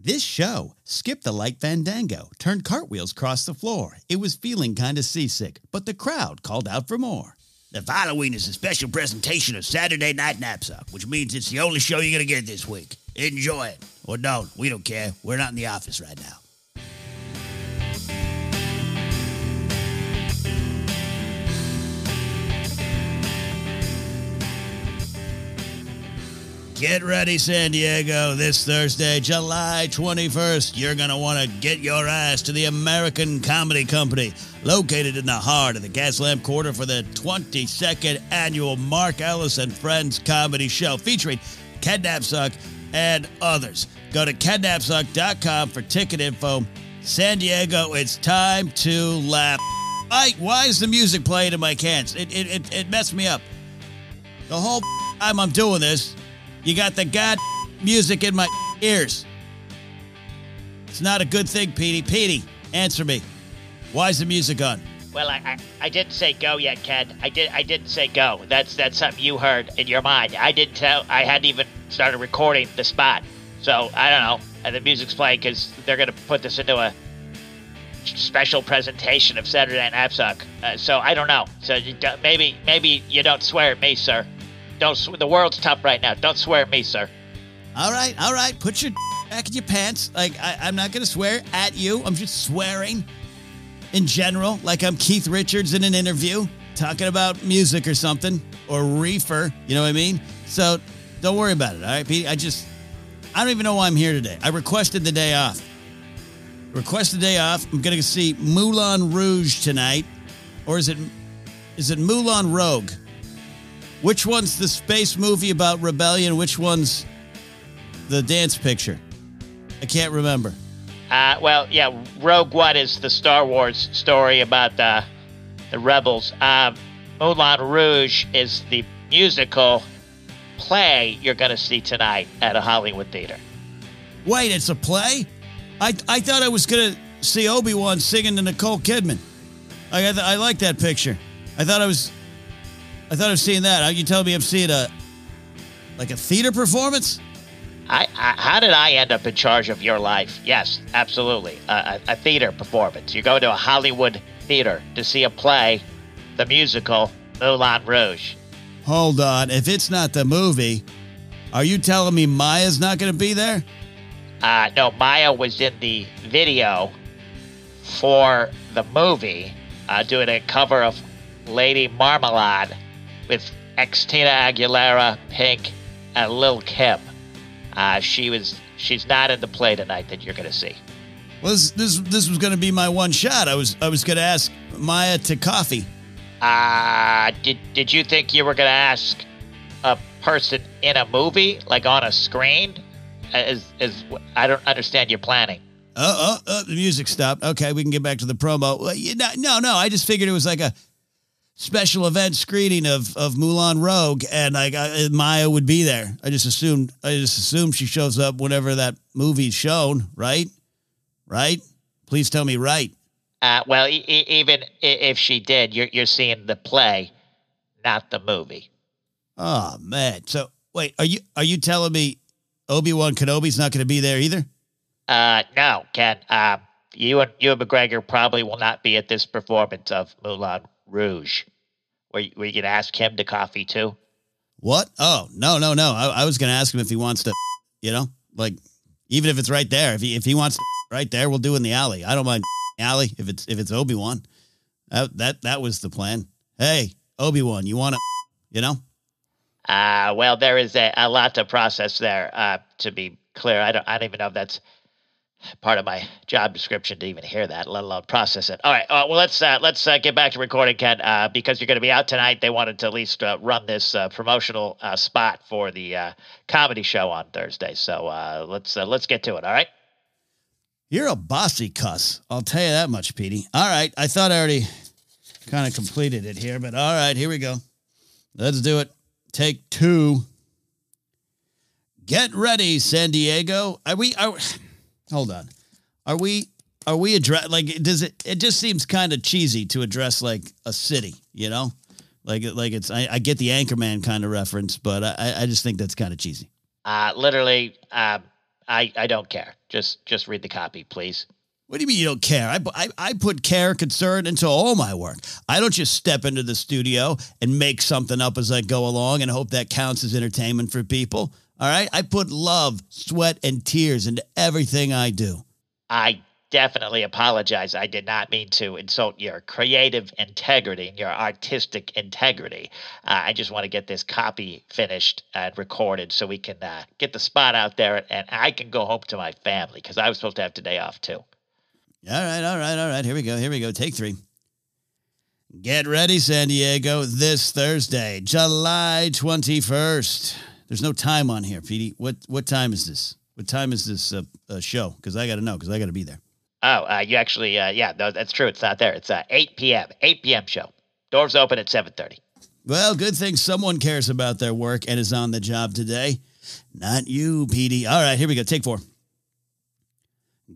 This show skipped the light fandango, turned cartwheels across the floor. It was feeling kind of seasick, but the crowd called out for more. The following is a special presentation of Saturday Night Napzok, which means it's the only show you're to get this week. Enjoy it. Or don't. We don't care. We're not in the office right now. Get ready, San Diego. This Thursday, July 21st, you're going to want to get your ass to the American Comedy Company, located in the heart of the Gaslamp Quarter for the 22nd annual Mark Ellis and Friends Comedy Show, featuring Ken Napzok and others. Go to kennapzok.com for ticket info. San Diego, it's time to laugh. I, why is the music playing in my cans? It, it, it, it messed me up. The whole time I'm doing this, you got the god music in my ears. It's not a good thing, Petey. Petey, answer me. Why is the music on? Well, I, I, I didn't say go yet, Ken. I did I didn't say go. That's that's something you heard in your mind. I didn't tell. I hadn't even started recording the spot. So I don't know. And the music's playing because they're gonna put this into a special presentation of Saturday Night Napzok. Uh, so I don't know. So maybe maybe you don't swear at me, sir. Don't. Sw- the world's tough right now. Don't swear at me, sir. All right, all right. Put your back in your pants. Like I, I'm not gonna swear at you. I'm just swearing in general, like I'm Keith Richards in an interview talking about music or something or reefer. You know what I mean? So don't worry about it. All right, Pete. I just I don't even know why I'm here today. I requested the day off. Request the day off. I'm gonna see Moulin Rouge tonight, or is it is it Moulin Rogue? Which one's the space movie about rebellion? Which one's the dance picture? I can't remember. Uh, well, yeah, Rogue One is the Star Wars story about the the rebels. Um, Moulin Rouge is the musical play you're going to see tonight at a Hollywood theater. Wait, it's a play? I I thought I was gonna see Obi Wan singing to Nicole Kidman. I I like that picture. I thought I was, I thought I've seen that. Are you telling me I've seen a, like a theater performance? I, I how did I end up in charge of your life? Yes, absolutely, a, a, a theater performance. You go to a Hollywood theater to see a play, the musical Moulin Rouge. Hold on. If it's not the movie, are you telling me Maya's not gonna be there? Uh, no, Maya was in the video for the movie, uh, doing a cover of Lady Marmalade with Xtina Aguilera, Pink, and Lil Kim. Uh, she was she's not in the play tonight that you're going to see. Well, this this, this was gonna be my one shot. I was I was gonna ask Maya to coffee. Uh, did did you think you were going to ask a person in a movie, like on a screen? Is is I don't understand your planning. Oh, oh, oh, the music stopped. Okay, we can get back to the promo. Know, no, no, I just figured it was like a special event screening of of Mulan Rogue, and like I, Maya would be there. I just assumed, I just assumed she shows up whenever that movie's shown, right? Right? Please tell me right. Uh, well, e- even if she did, you're you're seeing the play, not the movie. Oh man. So wait, are you are you telling me Obi Wan Kenobi's not going to be there either? Uh, no, Ken. Uh, you and Ewan McGregor probably will not be at this performance of Moulin Rouge. Were you, were you gonna ask him to coffee too? What? Oh no, no, no. I, I was going to ask him if he wants to, you know, like even if it's right there. If he if he wants to right there, we'll do in the alley. I don't mind alley if it's if it's Obi Wan. That that that was the plan. Hey, Obi Wan, you want to, you know? Uh, well, there is a, a lot to process there. Uh, to be clear, I don't I don't even know if that's part of my job description to even hear that, let alone process it. All right, uh, well let's uh, let's uh, get back to recording, Ken, uh, because you're going to be out tonight. They wanted to at least uh, run this uh, promotional spot for the comedy show on Thursday. So let's let's get to it. All right. You're a bossy cuss. I'll tell you that much, Petey. All right. I thought I already kind of completed it here, but all right, here we go. Let's do it. Take two. Get ready, San Diego. Are we are hold on. Are we are we address like does it it just seems kind of cheesy to address like a city, you know? Like like it's I, I get the Anchorman kind of reference, but I, I just think that's kind of cheesy. Uh, literally, uh, I I don't care. Just just read the copy, please. What do you mean you don't care? I, I, I put care, concern into all my work. I don't just step into the studio and make something up as I go along and hope that counts as entertainment for people. All right. I put love, sweat, and tears into everything I do. I definitely apologize. I did not mean to insult your creative integrity and your artistic integrity. Uh, I just want to get this copy finished and recorded so we can uh, get the spot out there and I can go home to my family because I was supposed to have today off too. All right, all right, all right. Here we go. Here we go. Take three. Get ready, San Diego, this Thursday, July 21st. There's no time on here, Petey. What what time is this? What time is this uh, uh, show? Because I got to know, because I got to be there. Oh, uh, you actually, uh, yeah, no, that's true. It's not there. It's uh, 8 p.m. 8 p.m. show. Doors open at 7:30. Well, good thing someone cares about their work and is on the job today. Not you, Petey. All right, here we go. Take four.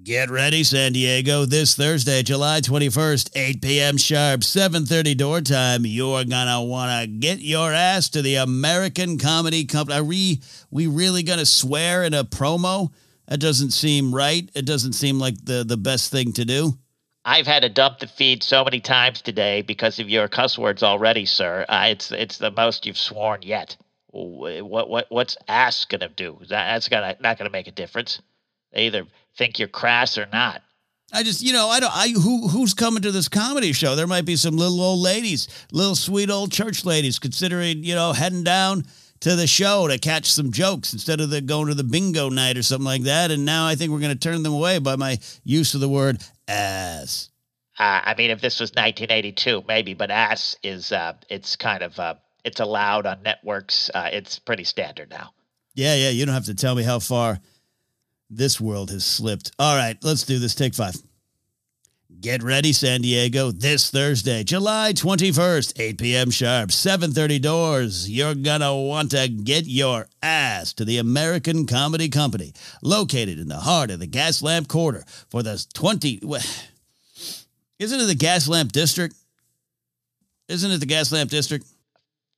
Get ready, San Diego. This Thursday, July 21st, 8 p.m. sharp, 7.30 door time. You're going to want to get your ass to the American Comedy Company. Are we, we really going to swear in a promo? That doesn't seem right. It doesn't seem like the, the best thing to do. I've had to dump the feed so many times today because of your cuss words already, sir. Uh, it's it's the most you've sworn yet. What what what's ass gonna do? That, that's gonna not gonna make a difference. They either think you're crass or not. I just, you know, I don't. I who who's coming to this comedy show? There might be some little old ladies, little sweet old church ladies, considering you know heading down to the show to catch some jokes instead of the going to the bingo night or something like that. And now I think we're going to turn them away by my use of the word ass. Uh, I mean, if this was 1982, maybe, but ass is uh, it's kind of uh, it's allowed on networks. Uh, it's pretty standard now. Yeah, yeah. You don't have to tell me how far this world has slipped. All right, let's do this. Take five. Get ready, San Diego, this Thursday, July 21st, 8 p.m. sharp, 7.30 doors. You're gonna want to get your ass to the American Comedy Company, located in the heart of the Gaslamp Quarter for the 20... Isn't it the Gaslamp District? Isn't it the Gaslamp District?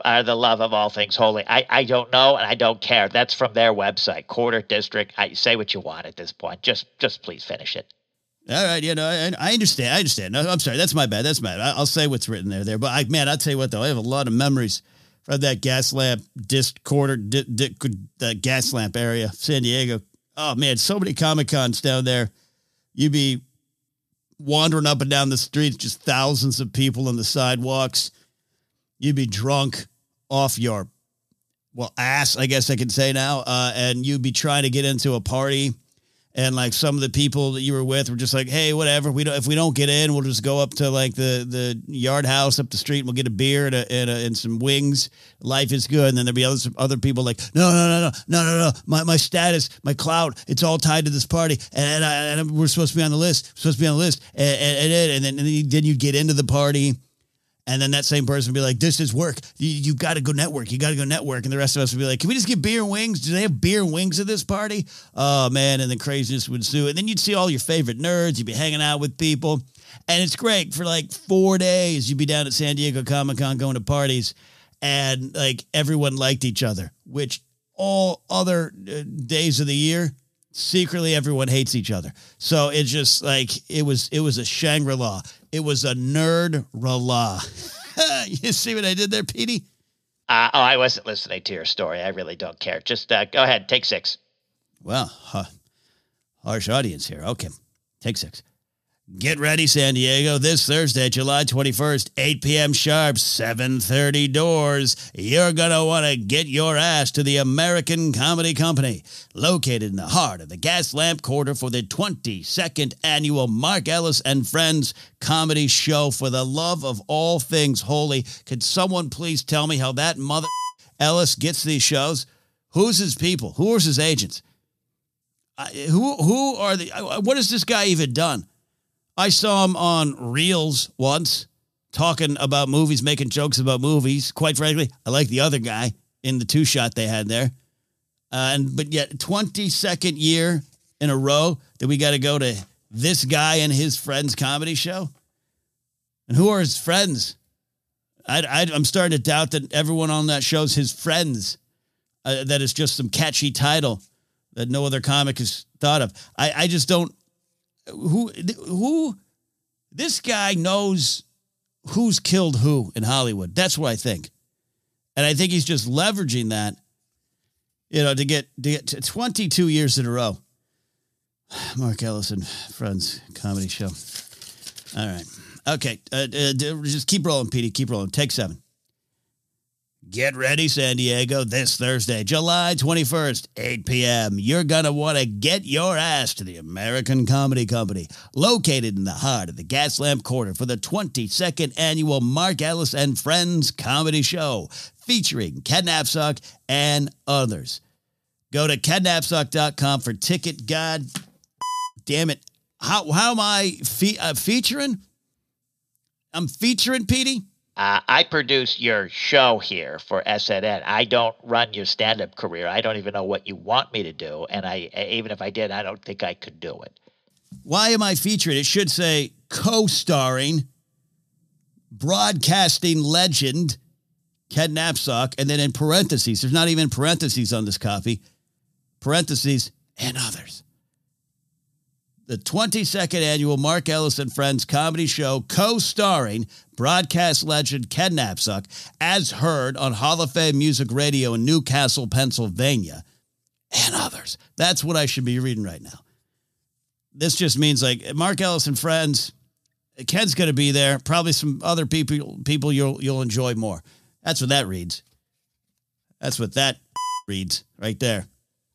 Uh, the love of all things holy. I, I don't know and I don't care. That's from their website, Quarter District. I say what you want at this point. Just just please finish it. All right, you know, I, I understand. I understand. No, I'm sorry. That's my bad. That's my bad. I'll say what's written there. There, but I, man, I'll tell you what though. I have a lot of memories from that gas lamp disc quarter di, di, the gas lamp area, San Diego. Oh man, so many comic cons down there. You'd be wandering up and down the streets, just thousands of people on the sidewalks. You'd be drunk off your well ass, I guess I can say now, uh, and you'd be trying to get into a party, and like some of the people that you were with were just like, hey, whatever. We don't if we don't get in, we'll just go up to like the the yard house up the street. and We'll get a beer and a, and, a, and some wings. Life is good. And then there'll be other other people like, no, no, no, no, no, no, no. My my status, my clout, it's all tied to this party, and, I, and we're supposed to be on the list. Supposed to be on the list, and and, and, and then and then you get into the party and then that same person would be like, this is work. You, you got to go network. You got to go network. And the rest of us would be like, can we just get beer and wings? Do they have beer and wings at this party? Oh, man. And then craziness would ensue. And then you'd see all your favorite nerds. You'd be hanging out with people. And it's great for like four days. You'd be down at San Diego Comic Con going to parties. And like everyone liked each other, which all other uh, days of the year, secretly everyone hates each other. So it's just like it was it was a Shangri-La. It was a nerd rala. you see what I did there, Petey? Uh, oh, I wasn't listening to your story. I really don't care. Just uh, go ahead, take six. Well, huh, harsh audience here. Okay, take six. Get ready, San Diego, this Thursday, July 21st, 8 p.m. sharp, 7.30 doors. You're going to want to get your ass to the American Comedy Company, located in the heart of the Gaslamp Quarter for the 22nd annual Mark Ellis and Friends comedy show for the love of all things holy. Could someone please tell me how that mother Ellis gets these shows? Who's his people? Who's his agents? I, who who are the? Uh, what has this guy even done? I saw him on Reels once talking about movies, making jokes about movies. Quite frankly, I like the other guy in the two shot they had there. Uh, and but yet, twenty second year in a row that we got to go to this guy and his friends comedy show. And who are his friends? I, I, I'm starting to doubt that everyone on that show's his friends. Uh, that is just some catchy title that no other comic has thought of. I, I just don't. Who who? This guy knows who's killed who in Hollywood. That's what I think, and I think he's just leveraging that. You know, to get to get to 22 years in a row. Mark Ellison, Friends Comedy Show. All right. Okay. Uh, uh, just keep rolling, Petey. Keep rolling. Take seven. Get ready, San Diego, this Thursday, July 21st, 8 p.m. You're going to want to get your ass to the American Comedy Company, located in the heart of the Gaslamp Quarter for the 22nd annual Mark Ellis and Friends Comedy Show, featuring Ken and others. Go to kennapzok.com for ticket. God damn it. How, how am I fe- uh, featuring? I'm featuring Petey? Uh, I produce your show here for SNN. I don't run your stand-up career. I don't even know what you want me to do, and I even if I did, I don't think I could do it. Why am I featured? It should say co-starring broadcasting legend Ken Napzok, and then in parentheses, there's not even parentheses on this copy. Parentheses and others the 22nd annual Mark Ellis and Friends comedy show, co starring broadcast legend Ken Napzok, as heard on Hall of Fame Music Radio in Newcastle, Pennsylvania, and others. That's what I should be reading right now. This just means like Mark Ellis and Friends, Ken's going to be there. Probably some other people people you'll you'll enjoy more. That's what that reads. That's what that reads right there.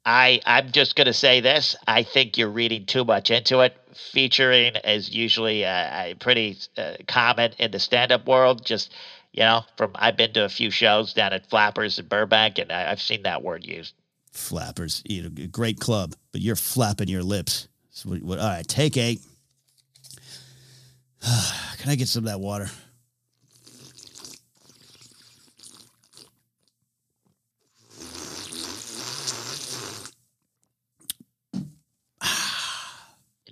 I I'm just gonna say this. I think you're reading too much into it. Featuring is usually uh, pretty uh, common in the stand-up world. Just you know, from I've been to a few shows down at Flappers in Burbank, and I, have seen that word used. Flappers, you know, great club, but you're flapping your lips. So what, what, all right, take eight. Can I get some of that water?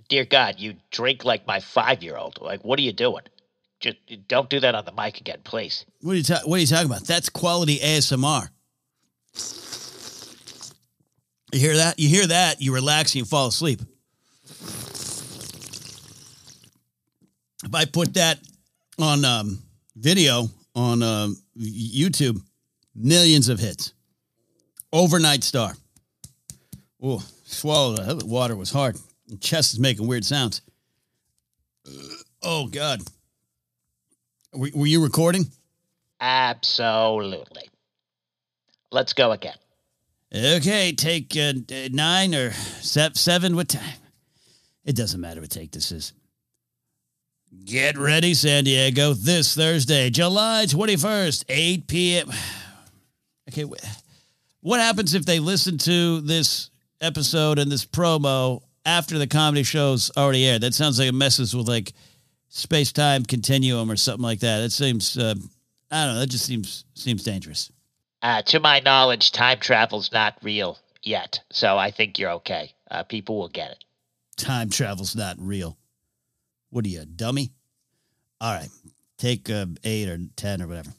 Dear God, you drink like my five year old. Like, what are you doing? Just don't do that on the mic again, please. What are you ta- What are you talking about? That's quality ASMR. You hear that? You hear that? You relax and you fall asleep. If I put that on um, video on um, YouTube, millions of hits. Overnight star. Oh, swallowed. That water was hard chest is making weird sounds. Oh God. Were, were you recording? Absolutely. Let's go again. Okay, take uh, nine or seven. What time? It doesn't matter what take this is. Get ready, San Diego, this Thursday, July 21st, 8 p.m. Okay, what happens if they listen to this episode and this promo after the comedy show's already aired. That sounds like it messes with like space time continuum or something like that. It seems uh, I don't know. That just seems seems dangerous. Uh, to my knowledge, time travel's not real yet, so I think you're okay. Uh, people will get it. Time travel's not real. What are you, a dummy? All right, take uh, eight or ten or whatever.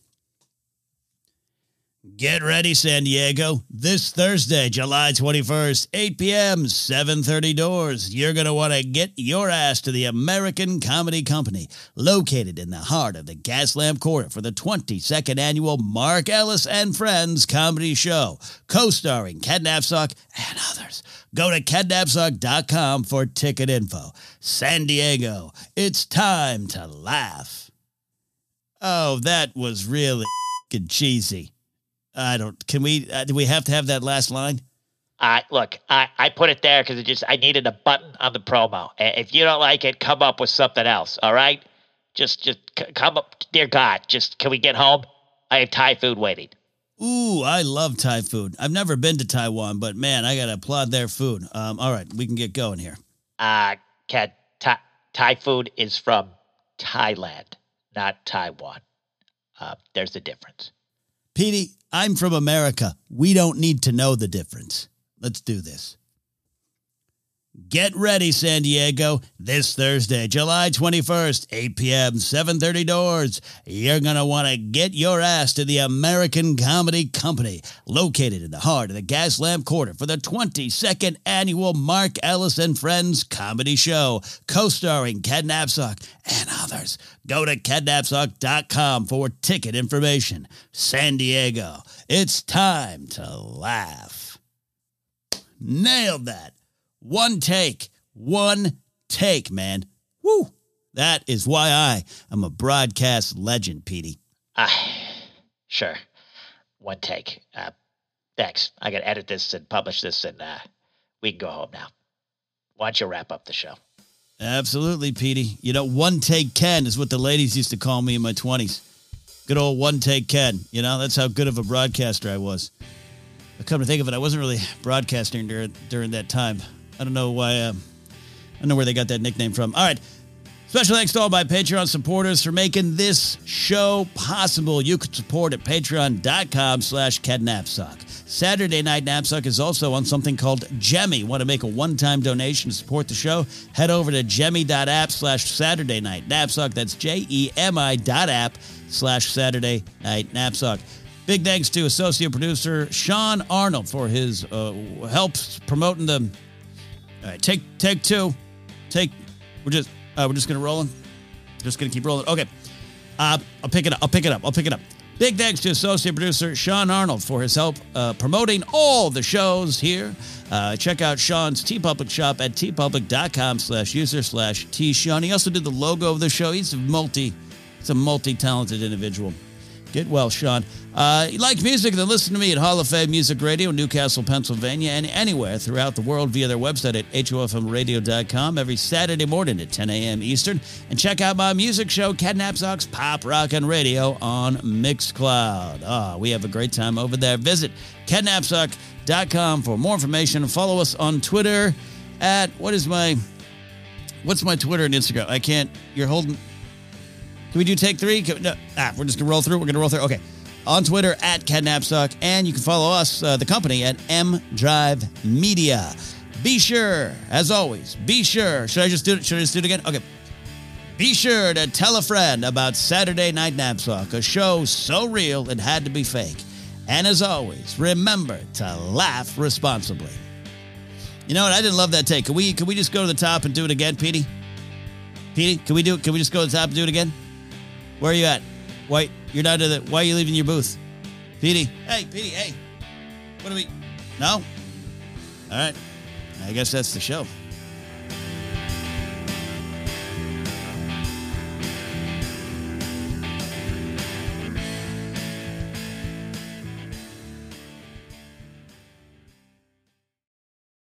Get ready, San Diego. This Thursday, July 21st, 8 p.m., 7.30 doors. You're going to want to get your ass to the American Comedy Company, located in the heart of the Gaslamp Quarter for the 22nd annual Mark Ellis and Friends Comedy Show, co-starring Ken Napzok and others. Go to kennapzok.com for ticket info. San Diego, it's time to laugh. Oh, that was really cheesy. I don't. Can we? Uh, do we have to have that last line? Uh, look, I, I put it there because it just I needed a button on the promo. If you don't like it, come up with something else. All right, just just come up, dear God. Just can we get home? I have Thai food waiting. Ooh, I love Thai food. I've never been to Taiwan, but man, I gotta applaud their food. Um, all right, we can get going here. Uh, Ken, Thai, Thai food is from Thailand, not Taiwan. Uh, there's a difference. Petey, I'm from America. We don't need to know the difference. Let's do this. Get ready, San Diego. This Thursday, July 21st, 8 p.m., 7.30 doors. You're going to want to get your ass to the American Comedy Company, located in the heart of the Gaslamp Quarter for the 22nd annual Mark Ellis and Friends Comedy Show, co-starring Ken Napzok and others. Go to kennapzok.com for ticket information. San Diego, it's time to laugh. Nailed that. One take. One take, man. Woo! That is why I am a broadcast legend, Petey. Ah, sure. One take. Uh, thanks. I got to edit this and publish this, and uh, we can go home now. Why don't you wrap up the show? Absolutely, Petey. You know, one take Ken is what the ladies used to call me in my 20s. Good old one take Ken. You know, that's how good of a broadcaster I was. But come to think of it, I wasn't really broadcasting during, during that time. I don't know why. Uh, I don't know where they got that nickname from. All right. Special thanks to all my Patreon supporters for making this show possible. You can support at patreon.com slash Napzok. Saturday Night Napzok is also on something called Jemi. Want to make a one-time donation to support the show? Head over to jemi.app slash Saturday Night Napzok. That's J-E-M-I dot app slash Saturday Night Napzok. Big thanks to associate producer Sean Arnold for his uh, help promoting the all right, take take two. Take. We're just uh, we're just gonna roll. Just gonna keep rolling. Okay. Uh, I'll pick it up. I'll pick it up. I'll pick it up. Big thanks to associate producer Sean Arnold for his help uh, promoting all the shows here. Uh, check out Sean's TeePublic shop at teepublic.com slash user slash T Sean. He also did the logo of the show. He's a multi, he's a multi-talented individual. Get well, Sean. Uh, you like music? Then listen to me at Hall of Fame Music Radio, Newcastle, Pennsylvania, and anywhere throughout the world via their website at hofmradio.com every Saturday morning at 10 a.m. Eastern. And check out my music show, Ken Napzok's Pop and Radio on Mixcloud. Ah, we have a great time over there. Visit kennapzok.com for more information follow us on Twitter at what is my what's my Twitter and Instagram? I can't. You're holding. Can we do take three? Can, no, ah, we're just gonna roll through. We're gonna roll through. Okay. On Twitter at Napzok, and you can follow us, uh, the company, at M Drive Media. Be sure, as always, be sure. Should I just do it? Should I just do it again? Okay. Be sure to tell a friend about Saturday Night Napzok, a show so real it had to be fake. And as always, remember to laugh responsibly. You know what? I didn't love that take. Can we can we just go to the top and do it again, Petey? Petey, can we do it? Can we just go to the top and do it again? Where are you at? Why you're not to the? Why are you leaving your booth, Petey? Hey, Petey. Hey, what do we? No. All right. I guess that's the show.